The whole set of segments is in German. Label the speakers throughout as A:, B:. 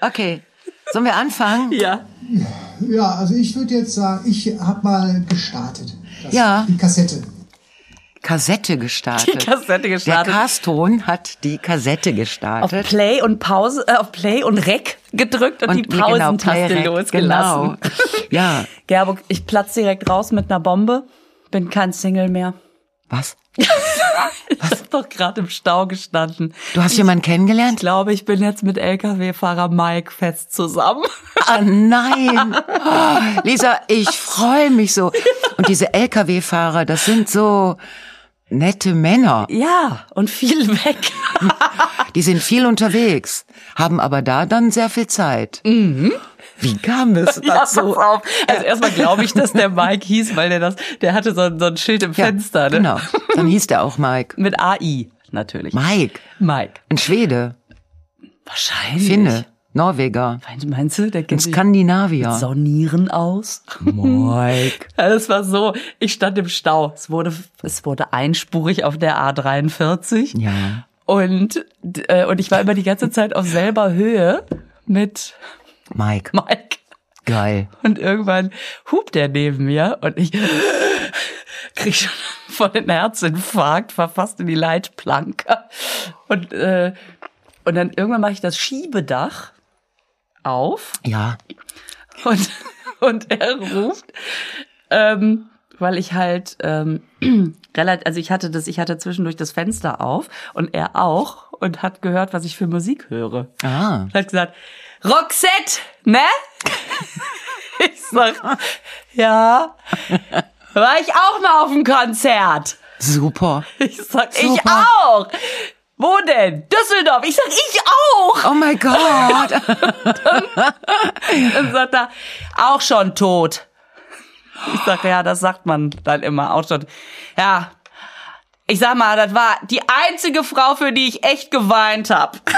A: Okay. Sollen wir anfangen?
B: Ja.
C: Ja, also ich würde jetzt sagen, ich habe mal gestartet. Das,
A: Ja.
C: Die Kassette.
A: Kassette gestartet.
B: Die Kassette gestartet.
A: Der Carston hat die Kassette
B: Auf
A: gestartet.
B: Play und Pause, äh, auf Play und Rec gedrückt und, die
A: genau,
B: Pausentaste
A: Play-Rec,
B: losgelassen.
A: Genau. Ja.
B: Gerburg, ich platz direkt raus mit einer Bombe. Bin kein Single mehr.
A: Was?
B: Ich hab doch gerade im Stau gestanden.
A: Du hast jemanden
B: Ich
A: kennengelernt?
B: glaube, ich bin jetzt mit LKW-Fahrer Mike fest zusammen.
A: Ah, nein. Oh, Lisa, ich freue mich so. Und diese LKW-Fahrer, das sind so nette Männer.
B: Ja, und viel weg.
A: Die sind viel unterwegs, haben aber da dann sehr viel Zeit. Wie kam es.
B: Ja,
A: dazu?
B: pass auf. Also erstmal glaube ich, dass der Mike hieß, weil der das, der hatte so, ein- so ein Schild im
A: Ja,
B: Fenster, ne?
A: Genau. Dann hieß der auch Mike.
B: Mit AI, natürlich.
A: Mike.
B: Mike.
A: Ein Schwede.
B: Wahrscheinlich.
A: Finne. Norweger.
B: Meinst du, der kennt
A: Skandinavier.
B: Saunieren aus?
A: Mike.
B: Ja, Das war so, ich stand im Stau. Es wurde, es wurde einspurig auf der A43.
A: Ja.
B: Und, äh, und ich war immer die ganze Zeit auf selber Höhe mit
A: Mike.
B: Mike.
A: Geil.
B: Und irgendwann hupt er neben mir und ich krieg schon voll den Herzinfarkt, war fast in die Leitplanke. Und, äh, und dann irgendwann mache ich das Schiebedach auf
A: Ja.
B: und, und er ruft, ähm, weil ich halt ähm, relativ, also ich hatte das, ich hatte zwischendurch das Fenster auf und er auch und hat gehört, was ich für Musik höre.
A: Ah.
B: Und hat gesagt, Roxette, ne? Ich sag, ja. War ich auch mal auf dem Konzert?
A: Super.
B: Ich sag, ich
A: Super.
B: auch. Wo denn? Düsseldorf. Ich sag, ich auch.
A: Oh mein Gott.
B: Dann sagt er, auch schon tot. Ich sag, ja, das sagt man dann immer, auch schon. Ja, ich sag mal, das war die einzige Frau, für die ich echt geweint hab.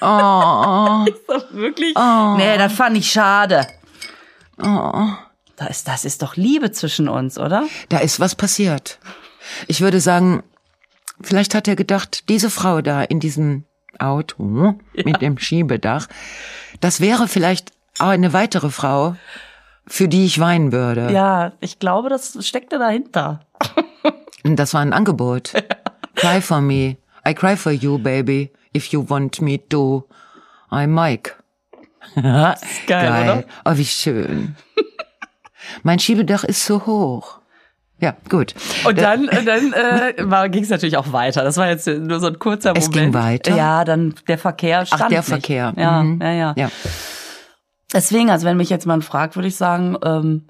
A: Oh.
B: Ich sag, wirklich? Nee, das fand ich schade. Da ist, das ist doch Liebe zwischen uns, oder?
A: Da ist was passiert. Ich würde sagen, vielleicht hat er gedacht, diese Frau da in diesem Auto mit dem Schiebedach, das wäre vielleicht auch eine weitere Frau, für die ich weinen würde.
B: Ja, ich glaube, das steckte dahinter.
A: Und Das war ein Angebot. Cry for me. I cry for you, baby. If you want me to. I'm Mike.
B: geil, oder?
A: Oh, wie schön. mein Schiebedach ist so hoch. Ja, gut.
B: Und dann, äh, dann äh, ging es natürlich auch weiter. Das war jetzt nur so ein kurzer
A: Es
B: Moment.
A: ging weiter?
B: Ja, dann der Verkehr stand
A: Ach, der
B: nicht.
A: Verkehr.
B: Ja,
A: Mhm.
B: ja, ja,
A: Ja.
B: Deswegen, also wenn mich jetzt jemand fragt, würde ich sagen, ähm,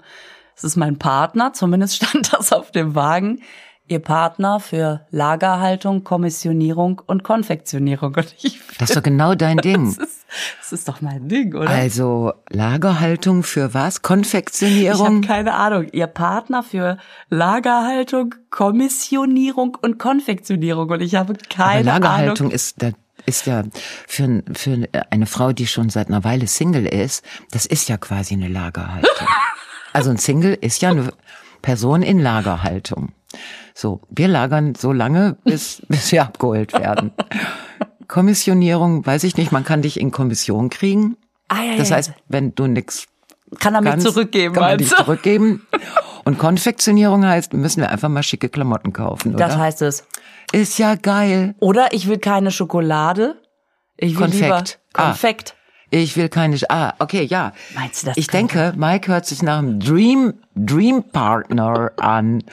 B: es ist mein Partner. Zumindest stand das auf dem Wagen. Ihr Partner für Lagerhaltung, Kommissionierung und Konfektionierung. Und ich
A: Das ist doch genau dein Ding.
B: das ist, das ist doch mein Ding, oder?
A: Also Lagerhaltung für was?
B: Ich habe
A: Konfektionierung?
B: keine Ahnung. Ihr Partner für Lagerhaltung, Kommissionierung und Konfektionierung. Und ich habe
A: Aber
B: keine
A: Lagerhaltung
B: Ahnung.
A: ist ist ja für, für eine Frau, die schon seit einer Weile Single ist, das ist ja quasi eine Lagerhaltung. also ein Single ist ja eine Person in Lagerhaltung. So, wir lagern so lange, bis, bis wir abgeholt werden. Kommissionierung, weiß ich nicht, man kann dich in Kommission kriegen.
B: Ah, ja,
A: Das heißt, wenn du nix
B: kann er mich
A: kannst,
B: zurückgeben,
A: kann man dich
B: meinst du?
A: zurückgeben. Und Konfektionierung heißt, müssen wir einfach mal schicke Klamotten kaufen, oder?
B: Das heißt es.
A: ist ja geil.
B: Oder ich will keine Schokolade. Ich will
A: Konfekt.
B: lieber
A: Ah.
B: Konfekt.
A: Ich will keine. Sch- Ah, okay, ja.
B: Meinst du, das
A: Ich denke, Mike hört sich nach einem Dream Dream Partner an.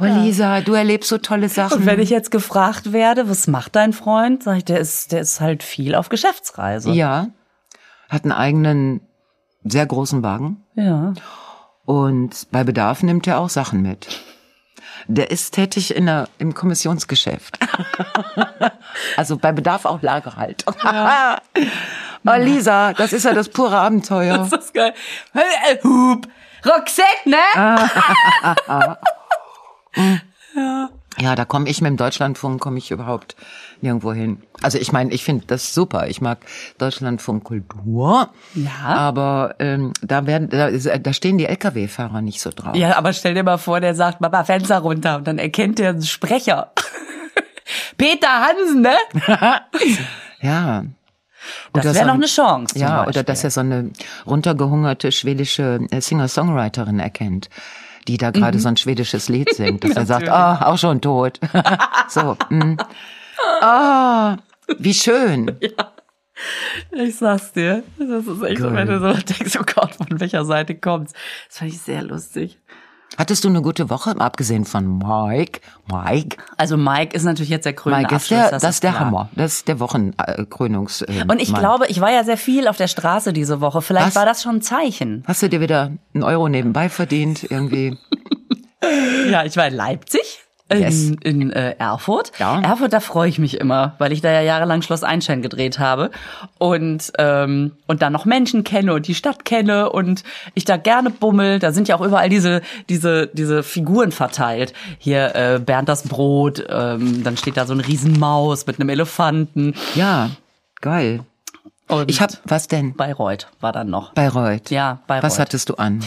A: Boah, Lisa, du erlebst so tolle Sachen.
B: Und wenn ich jetzt gefragt werde, was macht dein Freund, sage ich, der ist, der ist halt viel auf Geschäftsreise.
A: ja, hat einen eigenen sehr großen Wagen
B: Ja.
A: und bei Bedarf nimmt er auch Sachen mit. Der ist tätig in der, im Kommissionsgeschäft. also bei Bedarf auch Lagerhaltung. oh, Lisa, das ist ja das pure Abenteuer.
B: Das ist geil. Äh, Hup. Roxette, ne?
A: Ja, da komme ich mit dem Deutschlandfunk, komme ich überhaupt nirgendwo hin. Also ich meine, ich finde das super. Ich mag Deutschlandfunk Kultur.
B: Ja.
A: Aber ähm, da werden, da, ist- da stehen die LKW-Fahrer nicht so drauf.
B: Ja, aber stell dir mal vor, der sagt, Mama, Fenster runter. Und dann erkennt der einen Sprecher. Peter Hansen, ne?
A: Ja.
B: Das
A: Oder
B: wäre
A: so
B: noch
A: ein-
B: eine Chance.
A: Ja, oder
B: Beispiel.
A: dass er so eine runtergehungerte schwedische äh, Singer-Songwriterin erkennt, die da gerade
B: Mhm.
A: so ein schwedisches Lied singt, dass er sagt, ah, auch schon tot. so, mm. ah, wie schön.
B: Ich sag's dir. Das ist echt so,
A: Geil.
B: wenn du so denkst, oh Gott, von welcher Seite kommt's. Das fand ich sehr lustig.
A: Hattest du eine gute Woche, abgesehen von Mike? Mike?
B: Also Mike ist natürlich jetzt der krönende
A: Mike ist
B: Abschluss.
A: der, das ist der
B: klar.
A: Hammer. Das ist der Wochenkrönungs. Äh,
B: Und ich
A: Mann.
B: glaube, ich war ja sehr viel auf der Straße diese Woche. Vielleicht
A: Was?
B: war das schon ein Zeichen.
A: Hast du dir wieder einen Euro nebenbei verdient, irgendwie?
B: Ja, ich war in Leipzig. In,
A: Yes.
B: in äh, Erfurt.
A: Ja.
B: Erfurt, da freue ich mich immer, weil ich da ja jahrelang Schloss Einstein gedreht habe und ähm, und dann noch Menschen kenne und die Stadt kenne und ich da gerne bummel. Da sind ja auch überall diese diese diese Figuren verteilt. Hier äh, Bernd das Brot, ähm, dann steht da so eine Riesenmaus mit einem Elefanten.
A: Ja, geil.
B: Und
A: Ich hab, was denn?
B: Bayreuth war dann noch.
A: Bayreuth.
B: Ja, Bayreuth.
A: Was hattest du an?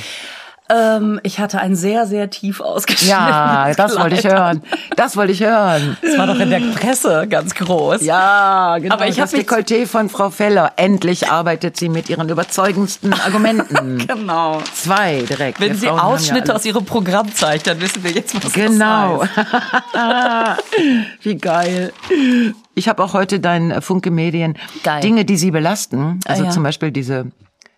B: Ähm, ich hatte ein sehr sehr tief ausgeschnittenes
A: Ja, das wollte ich
B: Kleid.
A: hören. Das wollte ich hören.
B: Das war doch in der Presse ganz groß.
A: Ja, genau.
B: Aber ich
A: das Dekolleté von Frau Feller. Endlich arbeitet sie mit ihren überzeugendsten Argumenten.
B: Genau.
A: Zwei direkt.
B: Wenn
A: Wir
B: sie
A: Frauen ja
B: Ausschnitte
A: alles.
B: aus ihrem Programm zeigt, dann wissen wir jetzt, was
A: Genau.
B: das heißt.
A: Wie geil. Ich habe auch heute deinen äh, Funke Medien
B: Geil.
A: Dinge, die sie belasten, also
B: Ah, ja.
A: zum Beispiel diese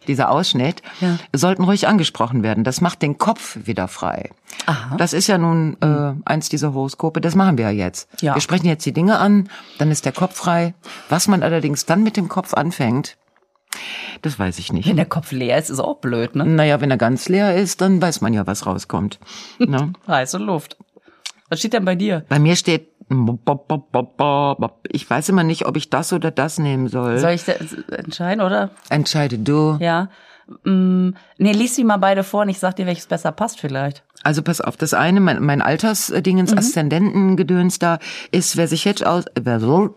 A: dieser Ausschnitt,
B: Ja.
A: sollten ruhig angesprochen werden. Das macht den Kopf wieder frei.
B: Aha.
A: Das ist ja nun äh, eins dieser Horoskope. Das machen wir ja jetzt.
B: Ja.
A: Wir sprechen jetzt die Dinge an, dann ist der Kopf frei. Was man allerdings dann mit dem Kopf anfängt, das weiß ich nicht.
B: Wenn der Kopf leer ist, ist auch blöd, ne?
A: Naja, wenn er ganz leer ist, dann weiß man ja, was rauskommt. Ne?
B: Heiße Luft. Was steht denn bei dir?
A: Bei mir steht, ich weiß immer nicht, ob ich das oder das nehmen soll.
B: Soll ich entscheiden, oder?
A: Entscheide du.
B: Ja. Mm, nee, lies sie mal beide vor und ich sag dir, welches besser passt vielleicht.
A: Also pass auf, das eine, mein, mein Altersdingens,
B: Mhm.
A: Aszendentengedöns da, ist, wer sich jetzt aus, wer so,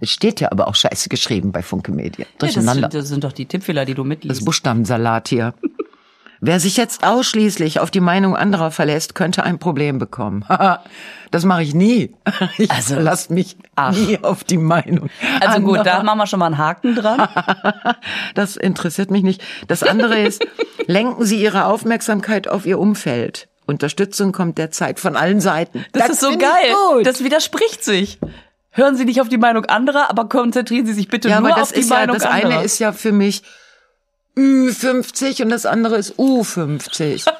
A: es steht ja aber auch scheiße geschrieben bei Funke Medien.
B: Ja, das,
A: Durcheinander.
B: sind- das sind doch die Tippfehler, die du
A: Das
B: mitliest.
A: Buchstabensalat hier. Wer sich jetzt ausschließlich auf die Meinung anderer verlässt, könnte ein Problem bekommen. Das mache ich nie. Ich
B: Also,
A: verlasse mich
B: ach.
A: nie auf die Meinung.
B: Also gut,
A: anderer.
B: da machen wir schon mal einen Haken dran.
A: Das interessiert mich nicht. Das andere ist, lenken Sie Ihre Aufmerksamkeit auf Ihr Umfeld. Unterstützung kommt derzeit von allen Seiten.
B: Das, ist so geil.
A: Gut.
B: Das widerspricht sich. Hören Sie nicht auf die Meinung anderer, aber konzentrieren Sie sich bitte
A: ja,
B: nur
A: aber das
B: auf die
A: ist ja,
B: Meinung
A: das
B: anderer.
A: eine ist ja für mich Ü50 und das andere ist U50.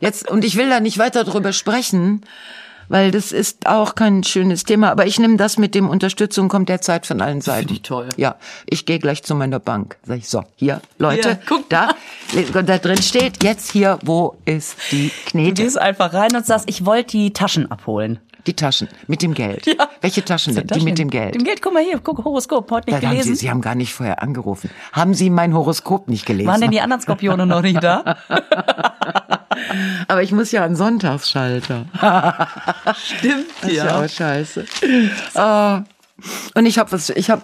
A: Jetzt, und ich will da nicht weiter drüber sprechen, weil das ist auch kein schönes Thema, aber ich nehme das mit dem Unterstützung kommt derzeit von allen Seiten.
B: Finde ich toll.
A: Ja, ich gehe gleich zu meiner Bank. Sag ich, so, hier, Leute,
B: Hier, guck
A: da, da drin steht, jetzt hier, wo ist die
B: Du
A: Knete?
B: gehst einfach rein und sagst, ich wollte die Taschen abholen.
A: Die Taschen mit dem Geld.
B: Ja.
A: Welche Taschen denn? Die mit dem Geld.
B: Dem Geld, guck mal hier, guck, Horoskop, heute nicht
A: Da haben Sie,
B: gelesen.
A: Sie haben gar nicht vorher angerufen. Haben Sie mein Horoskop nicht gelesen?
B: Waren denn die anderen Skorpione noch nicht da?
A: Aber ich muss ja an Sonntagsschalter.
B: Stimmt,
A: Das ist ja auch scheiße. Ah. Und ich habe was, ich habe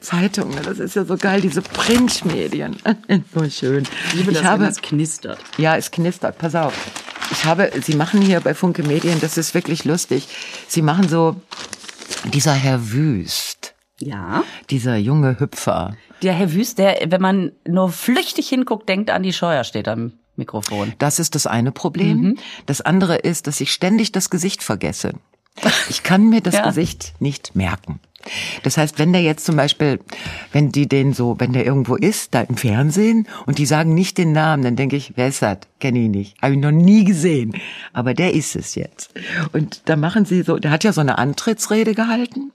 A: Zeitungen, das ist ja so geil, diese Printmedien. So schön. Ich, habe,
B: es knistert.
A: ja, es knistert, pass auf. Ich habe, Sie machen hier bei Funke Medien, das ist wirklich lustig. Sie machen so, dieser Herr Wüst,
B: Ja.
A: dieser junge Hüpfer,
B: Der Herr Wüst, der, wenn man nur flüchtig hinguckt, denkt an die Scheuer, steht am Mikrofon.
A: Das ist das eine Problem. Das andere ist, dass ich ständig das Gesicht vergesse. Ich kann mir das
B: Ja.
A: Gesicht nicht merken. Das heißt, wenn der jetzt zum Beispiel, wenn die den so, wenn der irgendwo ist, da im Fernsehen und die sagen nicht den Namen, dann denke ich, wer ist das? Kenne ich nicht. Habe ich noch nie gesehen. Aber der ist es jetzt. Und da machen sie so, der hat ja so eine Antrittsrede gehalten.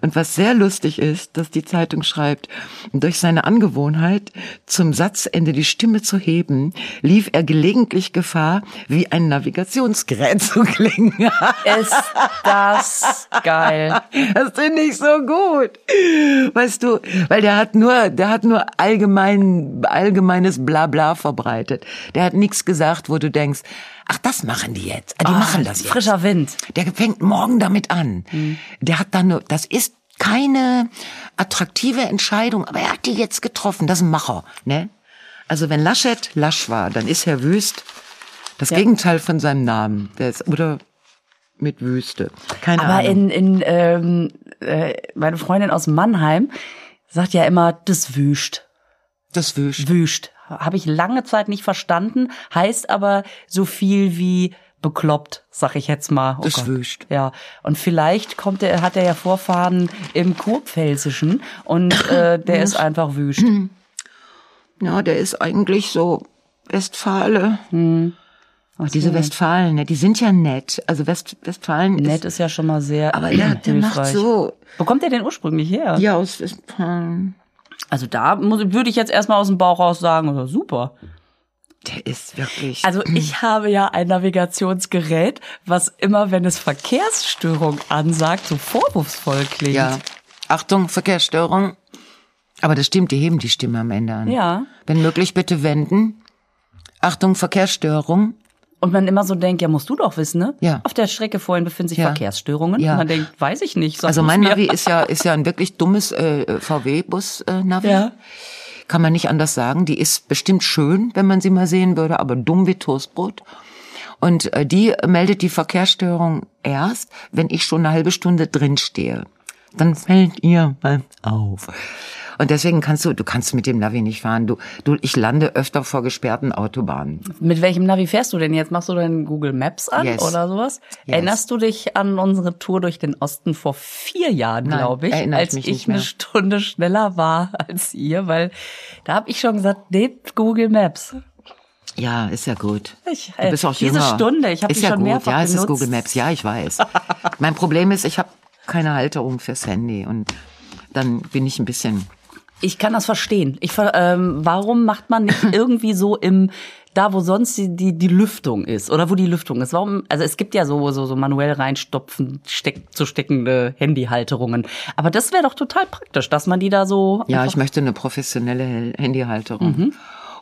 A: Und was sehr lustig ist, dass die Zeitung schreibt, durch seine Angewohnheit, zum Satzende die Stimme zu heben, lief er gelegentlich Gefahr, wie ein Navigationsgerät zu klingen.
B: Ist das geil.
A: Das finde ich so gut. Weißt du, weil der hat nur, der hat nur allgemein, allgemeines Blabla verbreitet. Der hat nichts gesagt, wo du denkst, ach, das machen die jetzt. Ah, Die machen das jetzt.
B: Frischer Wind.
A: Der fängt morgen damit an. Der hat dann, nur- das ist keine attraktive Entscheidung, aber er hat die jetzt getroffen. Das ist ein Macher, ne? Also wenn Laschet Lasch war, dann ist Herr Wüst das Gegenteil von seinem Namen. Der ist, oder mit Wüste. Keine
B: Aber
A: Ahnung.
B: in, in ähm, äh, meine Freundin aus Mannheim sagt ja immer, das wüscht.
A: Das wüscht.
B: Wüscht. Habe ich lange Zeit nicht verstanden, heißt aber so viel wie bekloppt, sag ich jetzt mal. Oh
A: Das
B: Gott.
A: wüscht.
B: Ja, und vielleicht kommt er, hat er ja Vorfahren im Kurpfälzischen und äh, der ist einfach wüscht.
A: Ja, der ist eigentlich so Westfale.
B: Ach
A: Diese
B: so.
A: Westfalen, ne, die sind ja nett. Also West, Westfalen
B: Nett
A: ist,
B: ist ja schon mal sehr
A: aber der, der macht
B: hilfreich.
A: so,
B: Wo kommt der denn ursprünglich her?
A: die aus Westfalen.
B: Also da muss, würde ich jetzt erstmal aus dem Bauch raus sagen, oh, super.
A: Der ist wirklich.
B: Also ich habe ja ein Navigationsgerät, was immer, wenn es Verkehrsstörung ansagt, so vorwurfsvoll klingt.
A: ja. Achtung, Verkehrsstörung. Aber das stimmt, die heben die Stimme am Ende an.
B: Ja.
A: Wenn möglich, bitte wenden. Achtung, Verkehrsstörung.
B: Und man immer so denkt, ja, musst du doch wissen, ne?
A: Ja.
B: Auf der Strecke vorhin befinden sich
A: Ja.
B: Verkehrsstörungen.
A: Ja.
B: Und man denkt, weiß ich nicht.
A: Also mein. Navi ist ja, ist ja ein wirklich dummes äh, VW-Bus-Navi.
B: Ja.
A: Kann man nicht anders sagen. Die ist bestimmt schön, wenn man sie mal sehen würde, aber dumm wie Toastbrot. Und äh, die meldet die Verkehrsstörung erst, wenn ich schon eine halbe Stunde drin stehe. Dann fällt ihr mal auf. Und deswegen kannst du, du kannst mit dem Navi nicht fahren. Du, du, ich lande öfter vor gesperrten Autobahnen.
B: Mit welchem Navi fährst du denn jetzt? Machst du denn Google Maps an
A: Yes.
B: oder sowas?
A: Yes.
B: Erinnerst du dich an unsere Tour durch den Osten vor vier Jahren, glaube ich,
A: ich
B: als
A: mich
B: ich
A: mehr.
B: eine Stunde schneller war als ihr? Weil da habe ich schon gesagt, nehmt Google Maps.
A: Ja, ist ja gut.
B: Ich,
A: Du bist auch
B: diese
A: jünger.
B: Stunde, ich habe
A: ist
B: die
A: ja
B: schon
A: gut.
B: mehrfach
A: Ja, es ist
B: benutzt.
A: Google Maps. Ja, ich weiß. mein Problem ist, ich habe keine Halterung fürs Handy und dann bin ich ein bisschen
B: Ich kann das verstehen. Ich, ähm, warum macht man nicht irgendwie so im da, wo sonst die, die, die Lüftung ist oder wo die Lüftung ist. Warum? Also es gibt ja so so, so manuell reinstopfen, steck, zu steckende Handyhalterungen. Aber das wäre doch total praktisch, dass man die da so.
A: Ja, ich möchte eine professionelle Handyhalterung.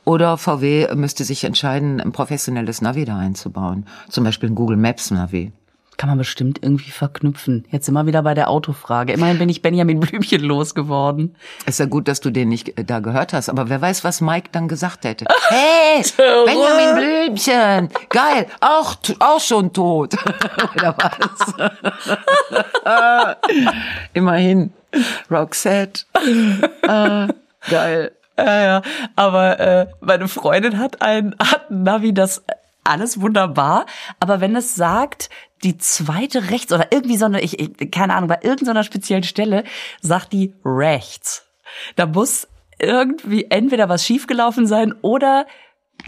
A: Oder VW müsste sich entscheiden, ein professionelles Navi da einzubauen. Zum Beispiel ein Google Maps Navi.
B: Kann man bestimmt irgendwie verknüpfen. Jetzt immer wieder bei der Autofrage. Immerhin bin ich Benjamin Blümchen losgeworden.
A: Ist ja gut, dass du den nicht äh, da gehört hast, aber wer weiß, was Mike dann gesagt hätte. Hey, Benjamin Blümchen, geil, auch, auch schon tot. Oder was? Immerhin, Roxette. Ah, geil.
B: Ja, ja. Aber äh, meine Freundin hat ein, hat ein Navi, das alles wunderbar. Aber wenn es sagt, die zweite rechts oder irgendwie so eine, ich, ich keine Ahnung, bei irgendeiner speziellen Stelle sagt die rechts. Da muss irgendwie entweder was schiefgelaufen sein oder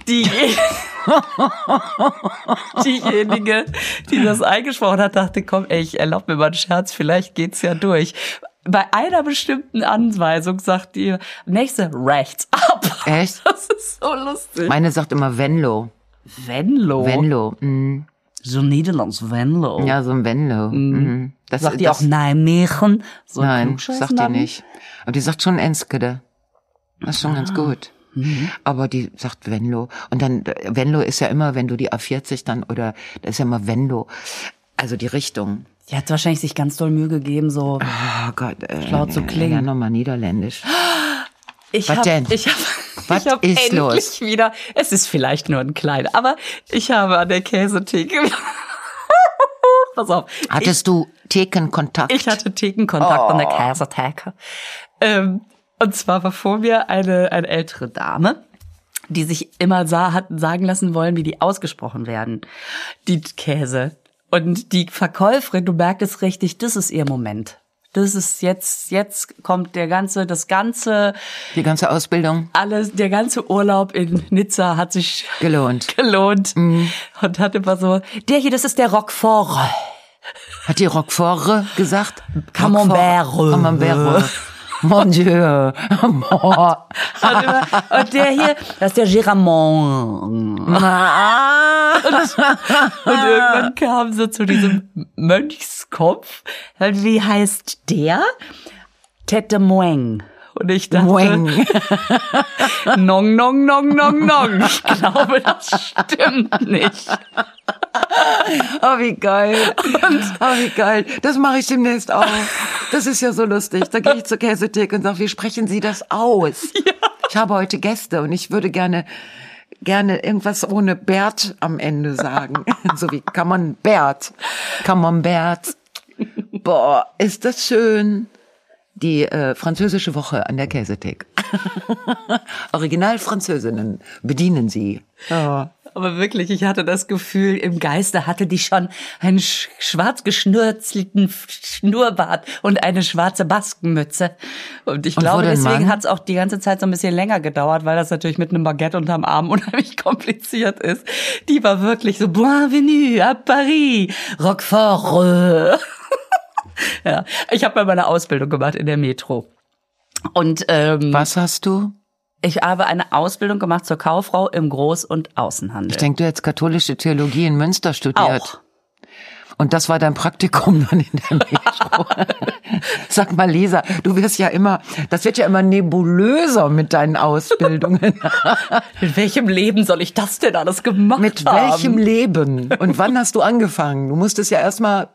B: die, diejenige, die das eingesprochen hat, dachte, komm, ey, ich erlaub mir mal einen Scherz, vielleicht geht's ja durch. Bei einer bestimmten Anweisung sagt die nächste rechts ab.
A: Echt?
B: Das ist so lustig.
A: Meine sagt immer Venlo.
B: Venlo.
A: Venlo. Mm.
B: So Niederlands Venlo.
A: Ja, so ein Venlo. Mhm. Das,
B: Sagt die
A: das,
B: auch Nijmegen? So ein
A: Nein, sagt die nicht. Aber die sagt schon Enskede. Das ist schon ganz gut. Aber die sagt Venlo. Und dann, Venlo ist ja immer, wenn du die A40 dann, oder, das ist ja immer Venlo. Also die Richtung.
B: Die hat wahrscheinlich sich ganz doll Mühe gegeben, so.
A: Oh Gott. Äh,
B: Schlau zu
A: äh,
B: klingen.
A: Ja, nochmal Niederländisch.
B: Ich
A: Was
B: hab,
A: denn?
B: Ich hab,
A: Was
B: ich hab
A: ist
B: endlich
A: los?
B: wieder. Es ist vielleicht nur ein kleiner, aber ich habe an der Käsetheke. Pass auf.
A: Hattest du Thekenkontakt?
B: Ich hatte Thekenkontakt an
A: Oh.
B: der Käsetheke. Ähm, und zwar war vor mir eine, eine ältere Dame, die sich immer sah, hat sagen lassen wollen, wie die ausgesprochen werden, die Käse. Und die Verkäuferin, du merkst es richtig, das ist ihr Moment. Das ist jetzt, jetzt kommt der ganze, das ganze,
A: Die ganze Ausbildung
B: alles, der ganze Urlaub in Nizza hat sich
A: gelohnt.
B: gelohnt
A: Mhm.
B: und hat immer so, der hier, das ist der Roquefort.
A: Hat die Roquefort gesagt?
B: Camembert.
A: Camembert. Mon Dieu.
B: Hat immer, und der hier, das ist der Giramont. Und irgendwann kam sie zu diesem Mönchskopf. Und Wie heißt der? Tete Moeng. Und ich dachte,
A: Moeng.
B: nong, nong, nong, nong, nong. Ich glaube, das stimmt nicht.
A: Oh, wie geil. Oh, wie geil. Das mache ich demnächst auch. Das ist ja so lustig. Da gehe ich zur Käsetheke und sage, wie sprechen Sie das aus? Ich habe heute Gäste und ich würde gerne gerne irgendwas ohne Bert am Ende sagen. So wie Camembert. Camembert. Boah, ist das schön. die äh, französische Woche an der Käsethek. Original Französinnen bedienen sie. Ja.
B: Aber wirklich, ich hatte das Gefühl, im Geiste hatte die schon einen sch schwarz geschnürzelten Schnurrbart und eine schwarze Baskenmütze. Und ich
A: Und
B: glaube, deswegen hat es auch die ganze Zeit so ein bisschen länger gedauert, weil das natürlich mit einem Baguette unterm Arm unheimlich kompliziert ist. Die war wirklich so, Bienvenue à Paris, Roquefort. ja, ich habe meine Ausbildung gemacht in der Metro. Und ähm,
A: Was hast du?
B: Ich habe eine Ausbildung gemacht zur Kauffrau im Groß- und Außenhandel.
A: Ich denke, du hättest katholische Theologie in Münster studiert.
B: auch.
A: Und das war dein Praktikum dann in der Metro. Sag mal, Lisa, du wirst ja immer, das wird ja immer nebulöser mit deinen Ausbildungen.
B: Mit welchem Leben soll ich das denn alles gemacht
A: Mit
B: haben?
A: welchem Leben? Und wann hast du angefangen? Du musstest ja erstmal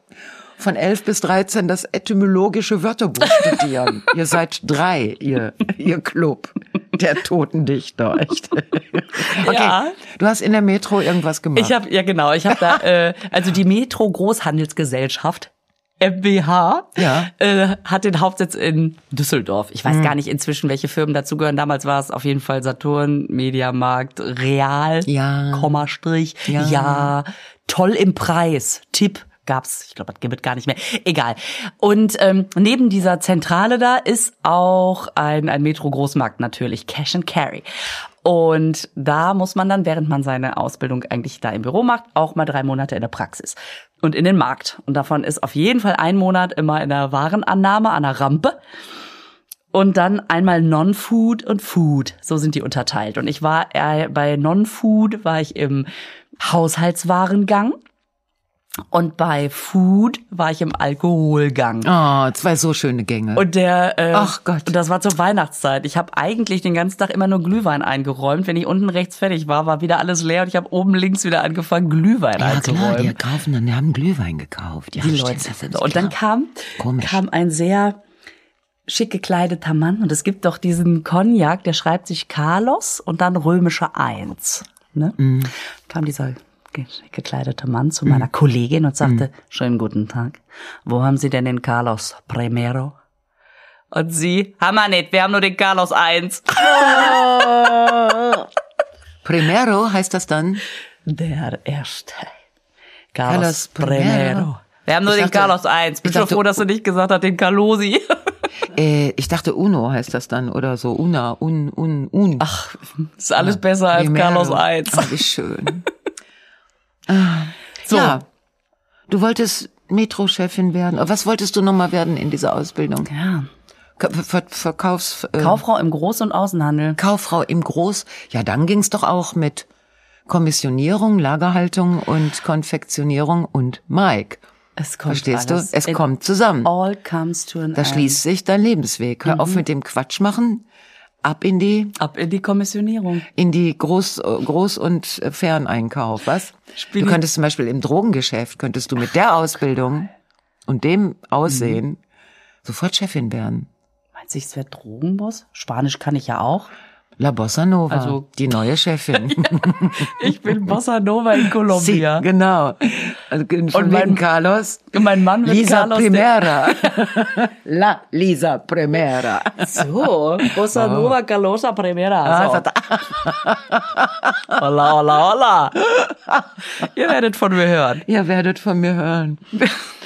A: von 11 bis 13 das etymologische Wörterbuch studieren. ihr seid drei, ihr, ihr Club der toten Dichter, echt. Okay,
B: Ja.
A: du hast in der Metro irgendwas gemacht.
B: Ich habe ja genau, ich habe da äh, also die Metro Großhandelsgesellschaft MBH
A: Ja.
B: äh, hat den Hauptsitz in Düsseldorf. Ich weiß
A: Mhm.
B: gar nicht inzwischen, welche Firmen dazugehören. Damals war es auf jeden Fall Saturn, Mediamarkt, Real,
A: Ja.
B: Kommastrich,
A: Ja.
B: ja, toll im Preis, Tipp gab's, ich glaube, das gibt es gar nicht mehr. Egal. Und ähm, neben dieser Zentrale da ist auch ein, ein Metro-Großmarkt natürlich, Cash and Carry. Und da muss man dann, während man seine Ausbildung eigentlich da im Büro macht, auch mal drei Monate in der Praxis und in den Markt. Und davon ist auf jeden Fall ein Monat immer in der Warenannahme an der Rampe. Und dann einmal Non-Food und Food. So sind die unterteilt. Und ich war äh, bei Non-Food war ich im Haushaltswarengang. Und bei Food war ich im Alkoholgang.
A: oh, zwei so schöne Gänge.
B: Und der, äh,
A: Ach Gott.
B: Und das war zur Weihnachtszeit. Ich habe eigentlich den ganzen Tag immer nur Glühwein eingeräumt. Wenn ich unten rechts fertig war, war wieder alles leer und ich habe oben links wieder angefangen, Glühwein
A: ja klar, die
B: einzuräumen.
A: kaufen dann, die haben Glühwein gekauft. Ja,
B: die Leute.
A: ist
B: Und dann kam,
A: Komisch.
B: kam ein sehr schick gekleideter Mann und es gibt doch diesen Cognac, der schreibt sich Carlos und dann römische Eins. Ne?
A: Mhm.
B: Kam dieser ge- gekleidete Mann zu meiner Kollegin und sagte,
A: Mhm.
B: schönen guten Tag. Wo haben Sie denn den Carlos Primero? Und sie, haben wir nicht, wir haben nur den Carlos Eins.
A: Primero heißt das dann?
B: Der erste. Carlos,
A: Carlos
B: Primero.
A: Primero.
B: Wir haben nur
A: Ich
B: den
A: dachte-
B: Carlos Eins. Bin
A: ich
B: schon
A: dachte-
B: froh, dass du nicht gesagt hast, den Carlosi.
A: Äh, ich dachte Uno heißt das dann oder so. Una, un, un, un.
B: Ach, ist alles besser als
A: Primero.
B: Carlos Eins.
A: Ach, wie schön.
B: So.
A: Ja, du wolltest Metro-Chefin werden. Was wolltest du nochmal werden in dieser Ausbildung?
B: Ja.
A: Ver Verkaufs... Äh,
B: Kauffrau im Groß- und Außenhandel.
A: Kauffrau im Groß. Ja, dann ging's doch auch mit Kommissionierung, Lagerhaltung und Konfektionierung und Mike.
B: Es kommt
A: Verstehst
B: alles.
A: du? Es
B: It
A: kommt zusammen.
B: All comes to an
A: Da
B: end.
A: schließt sich dein Lebensweg. Hör
B: Mhm.
A: auf mit dem Quatsch machen. Ab in die
B: Ab in die Kommissionierung.
A: in die Groß-, Groß und Ferneinkauf, was?
B: Spiel-
A: Du könntest zum Beispiel im Drogengeschäft, könntest du mit der Ausbildung und dem Aussehen
B: Mhm.
A: sofort Chefin werden.
B: Meinst du, ich werde Drogenboss? Spanisch kann ich ja auch.
A: La Bossa Nova,
B: Also-
A: die neue Chefin.
B: Ich bin Bossa Nova in
A: Sie,
B: Kolumbia.
A: genau. Also, von
B: Und mein-
A: Carlos.
B: mein Mann wird
A: Lisa
B: Carlos
A: Primera. La Lisa Primera.
B: So, Bossa Nova Calosa Primera.
A: Ah,
B: So. Hola, hola, hola. Ihr werdet von mir hören.
A: Ihr werdet von mir hören.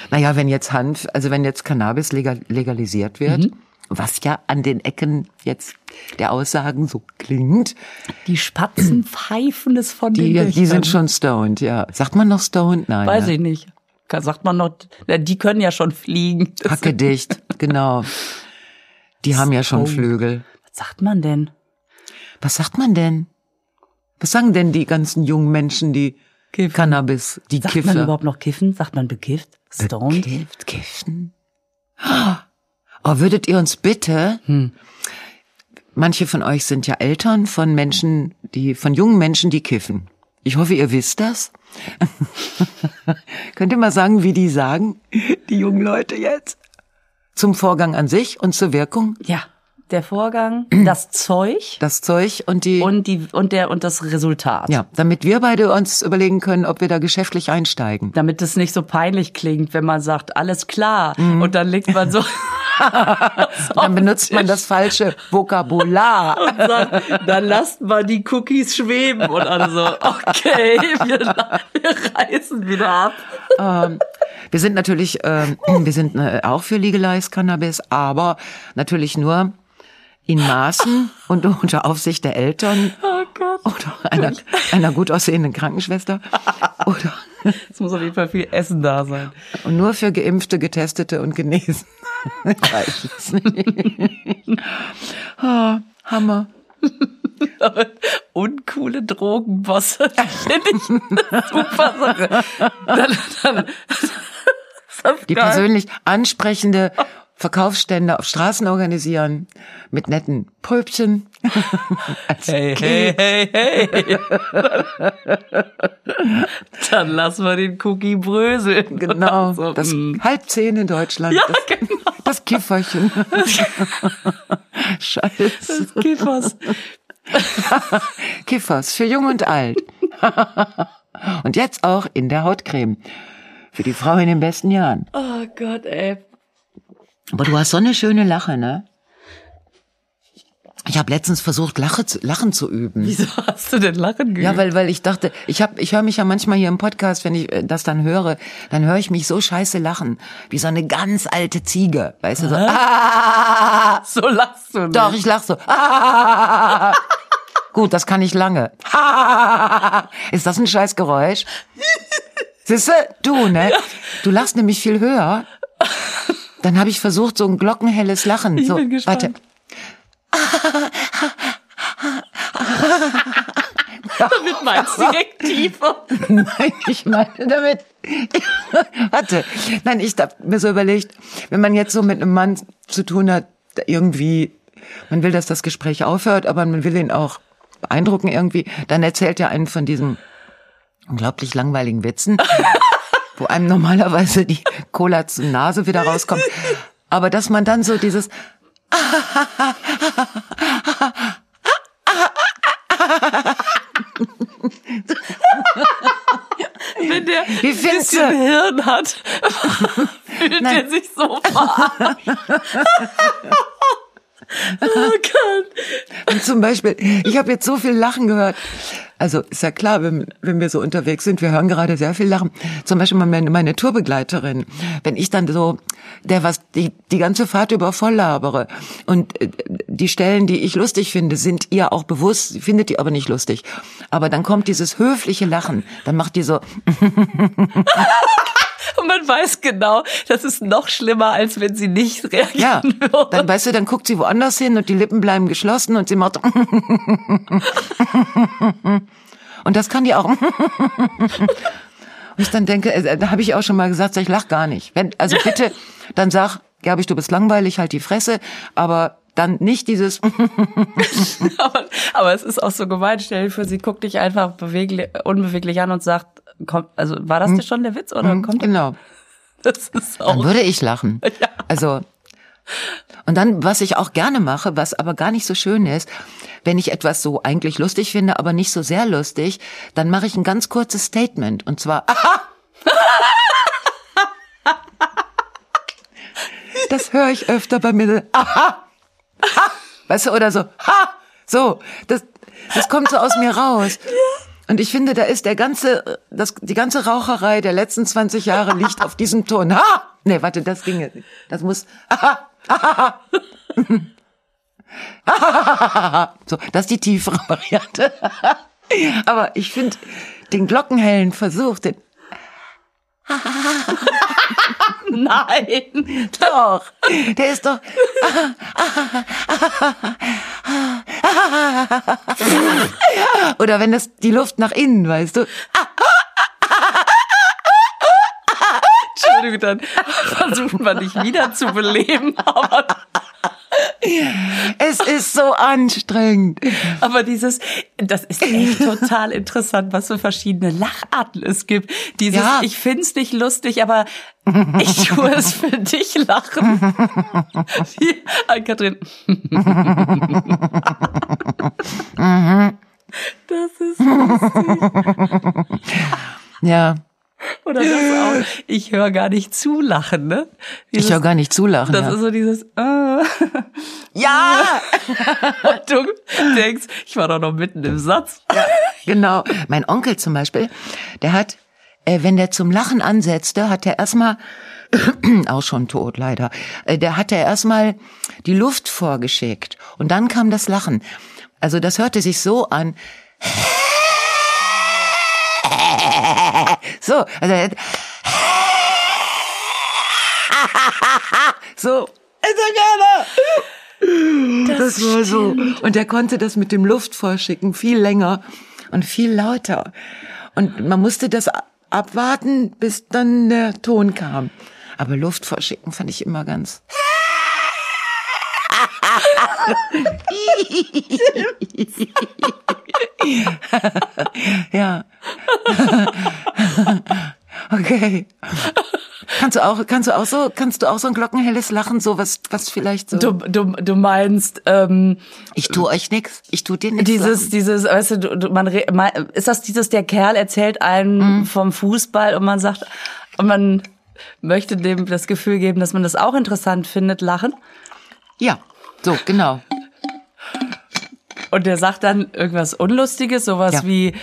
A: Naja, wenn jetzt Hanf, also wenn jetzt Cannabis legal, legalisiert wird,
B: Mhm.
A: Was ja an den Ecken jetzt der Aussagen so klingt,
B: Die Spatzen pfeifen es von
A: die,
B: den
A: die sind schon stoned, ja. Sagt man noch stoned? Nein.
B: Weiß
A: ne?
B: ich nicht. Sagt man noch, die können ja schon fliegen.
A: Hackedicht, genau. Die haben ja schon. Flügel.
B: Was sagt man denn?
A: Was sagt man denn? Was sagen denn die ganzen jungen Menschen, die
B: Kiffen.
A: Cannabis, die
B: Sagt
A: Kiffer?
B: man überhaupt noch kiffen? Sagt man bekifft? Stoned?
A: Bekifft, kiffen. Oh, würdet ihr uns bitte,
B: Hm.
A: manche von euch sind ja Eltern von Menschen, die, von jungen Menschen, die kiffen. Ich hoffe, ihr wisst das. Könnt ihr mal sagen, wie die sagen, die jungen Leute jetzt? Zum Vorgang an sich und zur Wirkung?
B: Ja. der Vorgang, das Zeug
A: Das Zeug und die,
B: und die und der und das Resultat.
A: ja, damit wir beide uns überlegen können, ob wir da geschäftlich einsteigen.
B: Damit es nicht so peinlich klingt, wenn man sagt, alles klar.
A: Mhm.
B: Und dann legt man so
A: Dann benutzt man das falsche Vokabular.
B: und sagt, dann lasst mal die Cookies schweben. Und alle so, okay, wir, wir reißen wieder ab.
A: ähm, wir sind natürlich, ähm, wir sind äh, auch für Legalized Cannabis, aber natürlich nur in Maßen und unter Aufsicht der Eltern
B: Oh Gott.
A: oder einer, einer gut aussehenden Krankenschwester oder
B: Es muss auf jeden Fall viel Essen da sein.
A: und nur für Geimpfte, Getestete und Genesen. Ich weiß es nicht. Ah, Hammer.
B: Uncoole Drogenbosse finde ich super Sache. Dann, dann, das
A: Die persönlich ansprechende Verkaufsstände auf Straßen organisieren mit netten Pröbchen. Als
B: Hey, hey, hey, hey. Dann lassen wir den Cookie bröseln.
A: Genau,
B: So,
A: das
B: mm.
A: halb zehn in Deutschland.
B: Ja,
A: das,
B: genau.
A: das Kifferchen. Scheiße.
B: Kiffers.
A: Kiffers für jung und alt. und jetzt auch in der Hautcreme. Für die Frau in den besten Jahren.
B: Oh Gott, ey.
A: Aber du hast so eine schöne Lache, ne? Ich habe letztens versucht, Lache zu, Lachen zu üben.
B: Wieso hast du denn Lachen geübt?
A: Ja, weil weil ich dachte, ich hab, ich höre mich ja manchmal hier im Podcast, wenn ich äh, das dann höre, dann höre ich mich so scheiße lachen, wie so eine ganz alte Ziege, weißt du so. Ah,
B: so lachst du nicht.
A: doch, ich lach so. Ah, gut, das kann ich lange. Ah, ist das ein scheiß Geräusch? Siehste, du, ne? Du lachst nämlich viel höher. Dann habe ich versucht, so ein glockenhelles Lachen.
B: Ich
A: so,
B: bin gespannt.
A: warte.
B: Damit meinst du direkt tiefer.
A: Nein, ich meine damit. Warte. Nein, ich habe mir so überlegt, wenn man jetzt so mit einem Mann zu tun hat, irgendwie, man will, dass das Gespräch aufhört, aber man will ihn auch beeindrucken irgendwie, dann erzählt er einen von diesen unglaublich langweiligen Witzen, wo einem normalerweise die Cola zur Nase wieder rauskommt. Aber dass man dann so dieses
B: Wenn der
A: Wie
B: ein bisschen
A: du?
B: Hirn hat, fühlt er sich so verarscht. oh Gott.
A: Und zum Beispiel, ich habe jetzt so viel Lachen gehört. Also ist ja klar, wenn, wenn wir so unterwegs sind, wir hören gerade sehr viel Lachen. Zum Beispiel meine, meine Tourbegleiterin, wenn ich dann so, der was die, die ganze Fahrt über voll labere und äh, die Stellen, die ich lustig finde, sind ihr auch bewusst, findet die aber nicht lustig. Aber dann kommt dieses höfliche Lachen, dann macht die so,
B: Und man weiß genau, das ist noch schlimmer, als wenn sie nicht
A: ja,
B: reagieren würde.
A: dann weißt du, dann guckt sie woanders hin und die Lippen bleiben geschlossen und sie macht und das kann die auch. Und ich dann denke, äh, da habe ich auch schon mal gesagt, sag, ich lach gar nicht. Wenn, also bitte, dann sag, ja, ich, du bist langweilig, halt die Fresse, aber dann nicht dieses
B: aber, aber es ist auch so gemein. Stell dir vor, sie guckt dich einfach beweglich, unbeweglich an und sagt, kommt, also war das denn schon der Witz oder kommt
A: genau.
B: das ist
A: Dann
B: auch
A: würde ich lachen.
B: Ja.
A: Also und dann, was ich auch gerne mache, was aber gar nicht so schön ist, wenn ich etwas so eigentlich lustig finde, aber nicht so sehr lustig, dann mache ich ein ganz kurzes Statement und zwar Aha! Das höre ich öfter bei mir. Aha! Ha! Weißt du, oder so. Ha! So, das, das kommt so aus mir raus. Und ich finde, da ist der ganze, das, die ganze Raucherei der letzten 20 Jahre liegt auf diesem Ton. Ha! Nee, warte, das ginge. nicht. Das muss. Aha! Aha! Aha! So, das ist die tiefere Variante. Aber ich finde den glockenhellen Versuch, den
B: nein.
A: doch, der ist doch. Oder wenn das die Luft nach innen, weißt du?
B: Entschuldigung, dann versucht man dich wieder zu beleben, aber
A: Es ist so anstrengend.
B: Aber dieses, das ist echt total interessant, was für verschiedene Lacharten es gibt. Dieses,
A: Ja.
B: ich find's nicht lustig, aber ich tue es für dich lachen. Wie Ann-Kathrin. Das ist
A: Ja,
B: oder das auch. Ich höre gar nicht zu lachen, ne? Dieses,
A: ich höre gar nicht zulachen.
B: Das
A: ja.
B: ist so dieses. Äh.
A: ja,
B: Und du denkst, ich war doch noch mitten im Satz.
A: genau. Mein Onkel zum Beispiel, der hat, äh, wenn der zum Lachen ansetzte, hat er erstmal, auch schon tot leider, äh, der hat er erstmal die Luft vorgeschickt und dann kam das Lachen. Also das hörte sich so an. So, also er hat so. Das, war so. Und er konnte das mit dem Luftvorschicken viel länger und viel lauter. Und man musste das abwarten, bis dann der Ton kam. Aber Luftvorschicken fand ich immer ganz. ja. okay. Kannst du auch, kannst du auch so, kannst du auch so ein glockenhelles Lachen, so was, was vielleicht so.
B: Du, du, du meinst, ähm,
A: Ich tu euch nix. Ich tu dir nichts.
B: dieses, dieses, weißt du, du, man, man, ist das dieses, der Kerl erzählt einem vom Fußball und man sagt, und man möchte dem das Gefühl geben, dass man das auch interessant findet, lachen.
A: Ja, so, genau.
B: Und der sagt dann irgendwas Unlustiges, sowas
A: Ja.
B: wie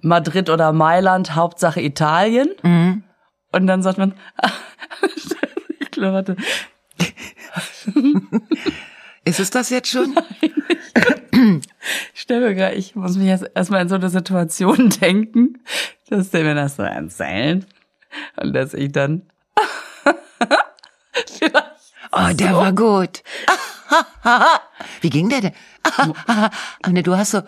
B: Madrid oder Mailand, Hauptsache Italien.
A: Mhm.
B: Und dann sagt man, ich glaube, warte,
A: Ist es das jetzt schon?
B: ich stelle mir gerade, ich muss mich jetzt erstmal in so eine Situation denken, dass der mir das so erzählt. Und dass ich dann
A: Oh, der war gut. Wie ging der denn? Ne, du hast so,